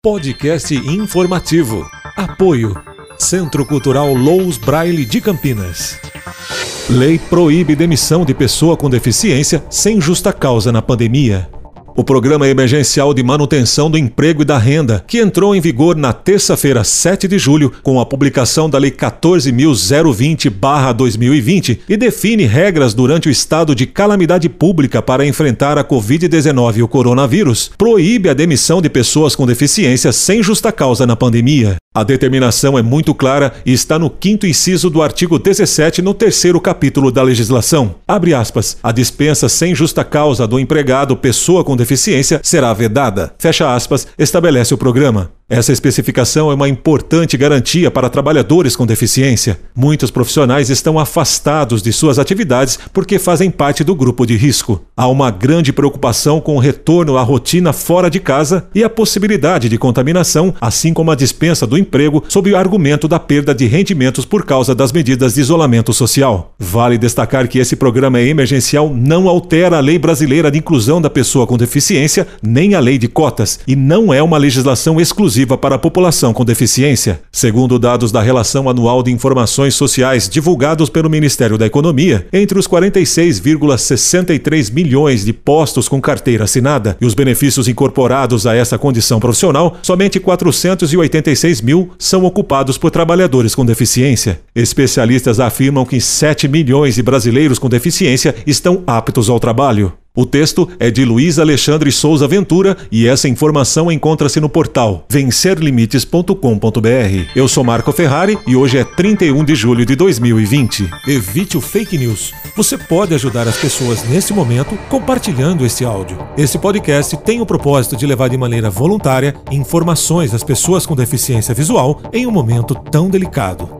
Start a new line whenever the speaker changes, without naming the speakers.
Podcast informativo. Apoio. Centro Cultural Lous Braille de Campinas. Lei proíbe demissão de pessoa com deficiência sem justa causa na pandemia. O Programa Emergencial de Manutenção do Emprego e da Renda, que entrou em vigor na terça-feira, 7 de julho, com a publicação da Lei 14.020-2020 e define regras durante o estado de calamidade pública para enfrentar a Covid-19 e o coronavírus, proíbe a demissão de pessoas com deficiência sem justa causa na pandemia. A determinação é muito clara e está no quinto inciso do artigo 17, no terceiro capítulo da legislação. Abre aspas. A dispensa sem justa causa do empregado pessoa com deficiência será vedada. Fecha aspas. Estabelece o programa. Essa especificação é uma importante garantia para trabalhadores com deficiência. Muitos profissionais estão afastados de suas atividades porque fazem parte do grupo de risco. Há uma grande preocupação com o retorno à rotina fora de casa e a possibilidade de contaminação, assim como a dispensa do emprego, sob o argumento da perda de rendimentos por causa das medidas de isolamento social. Vale destacar que esse programa emergencial não altera a lei brasileira de inclusão da pessoa com deficiência, nem a lei de cotas, e não é uma legislação exclusiva para a população com deficiência. Segundo dados da Relação Anual de Informações Sociais divulgados pelo Ministério da Economia, entre os 46,63 milhões de postos com carteira assinada e os benefícios incorporados a essa condição profissional, somente 486 mil são ocupados por trabalhadores com deficiência. Especialistas afirmam que 7 milhões de brasileiros com deficiência estão aptos ao trabalho. O texto é de Luiz Alexandre Souza Ventura e essa informação encontra-se no portal vencerlimites.com.br. Eu sou Marco Ferrari e hoje é 31 de julho de 2020. Evite o fake news. Você pode ajudar as pessoas nesse momento compartilhando esse áudio. Esse podcast tem o propósito de levar de maneira voluntária informações às pessoas com deficiência visual em um momento tão delicado.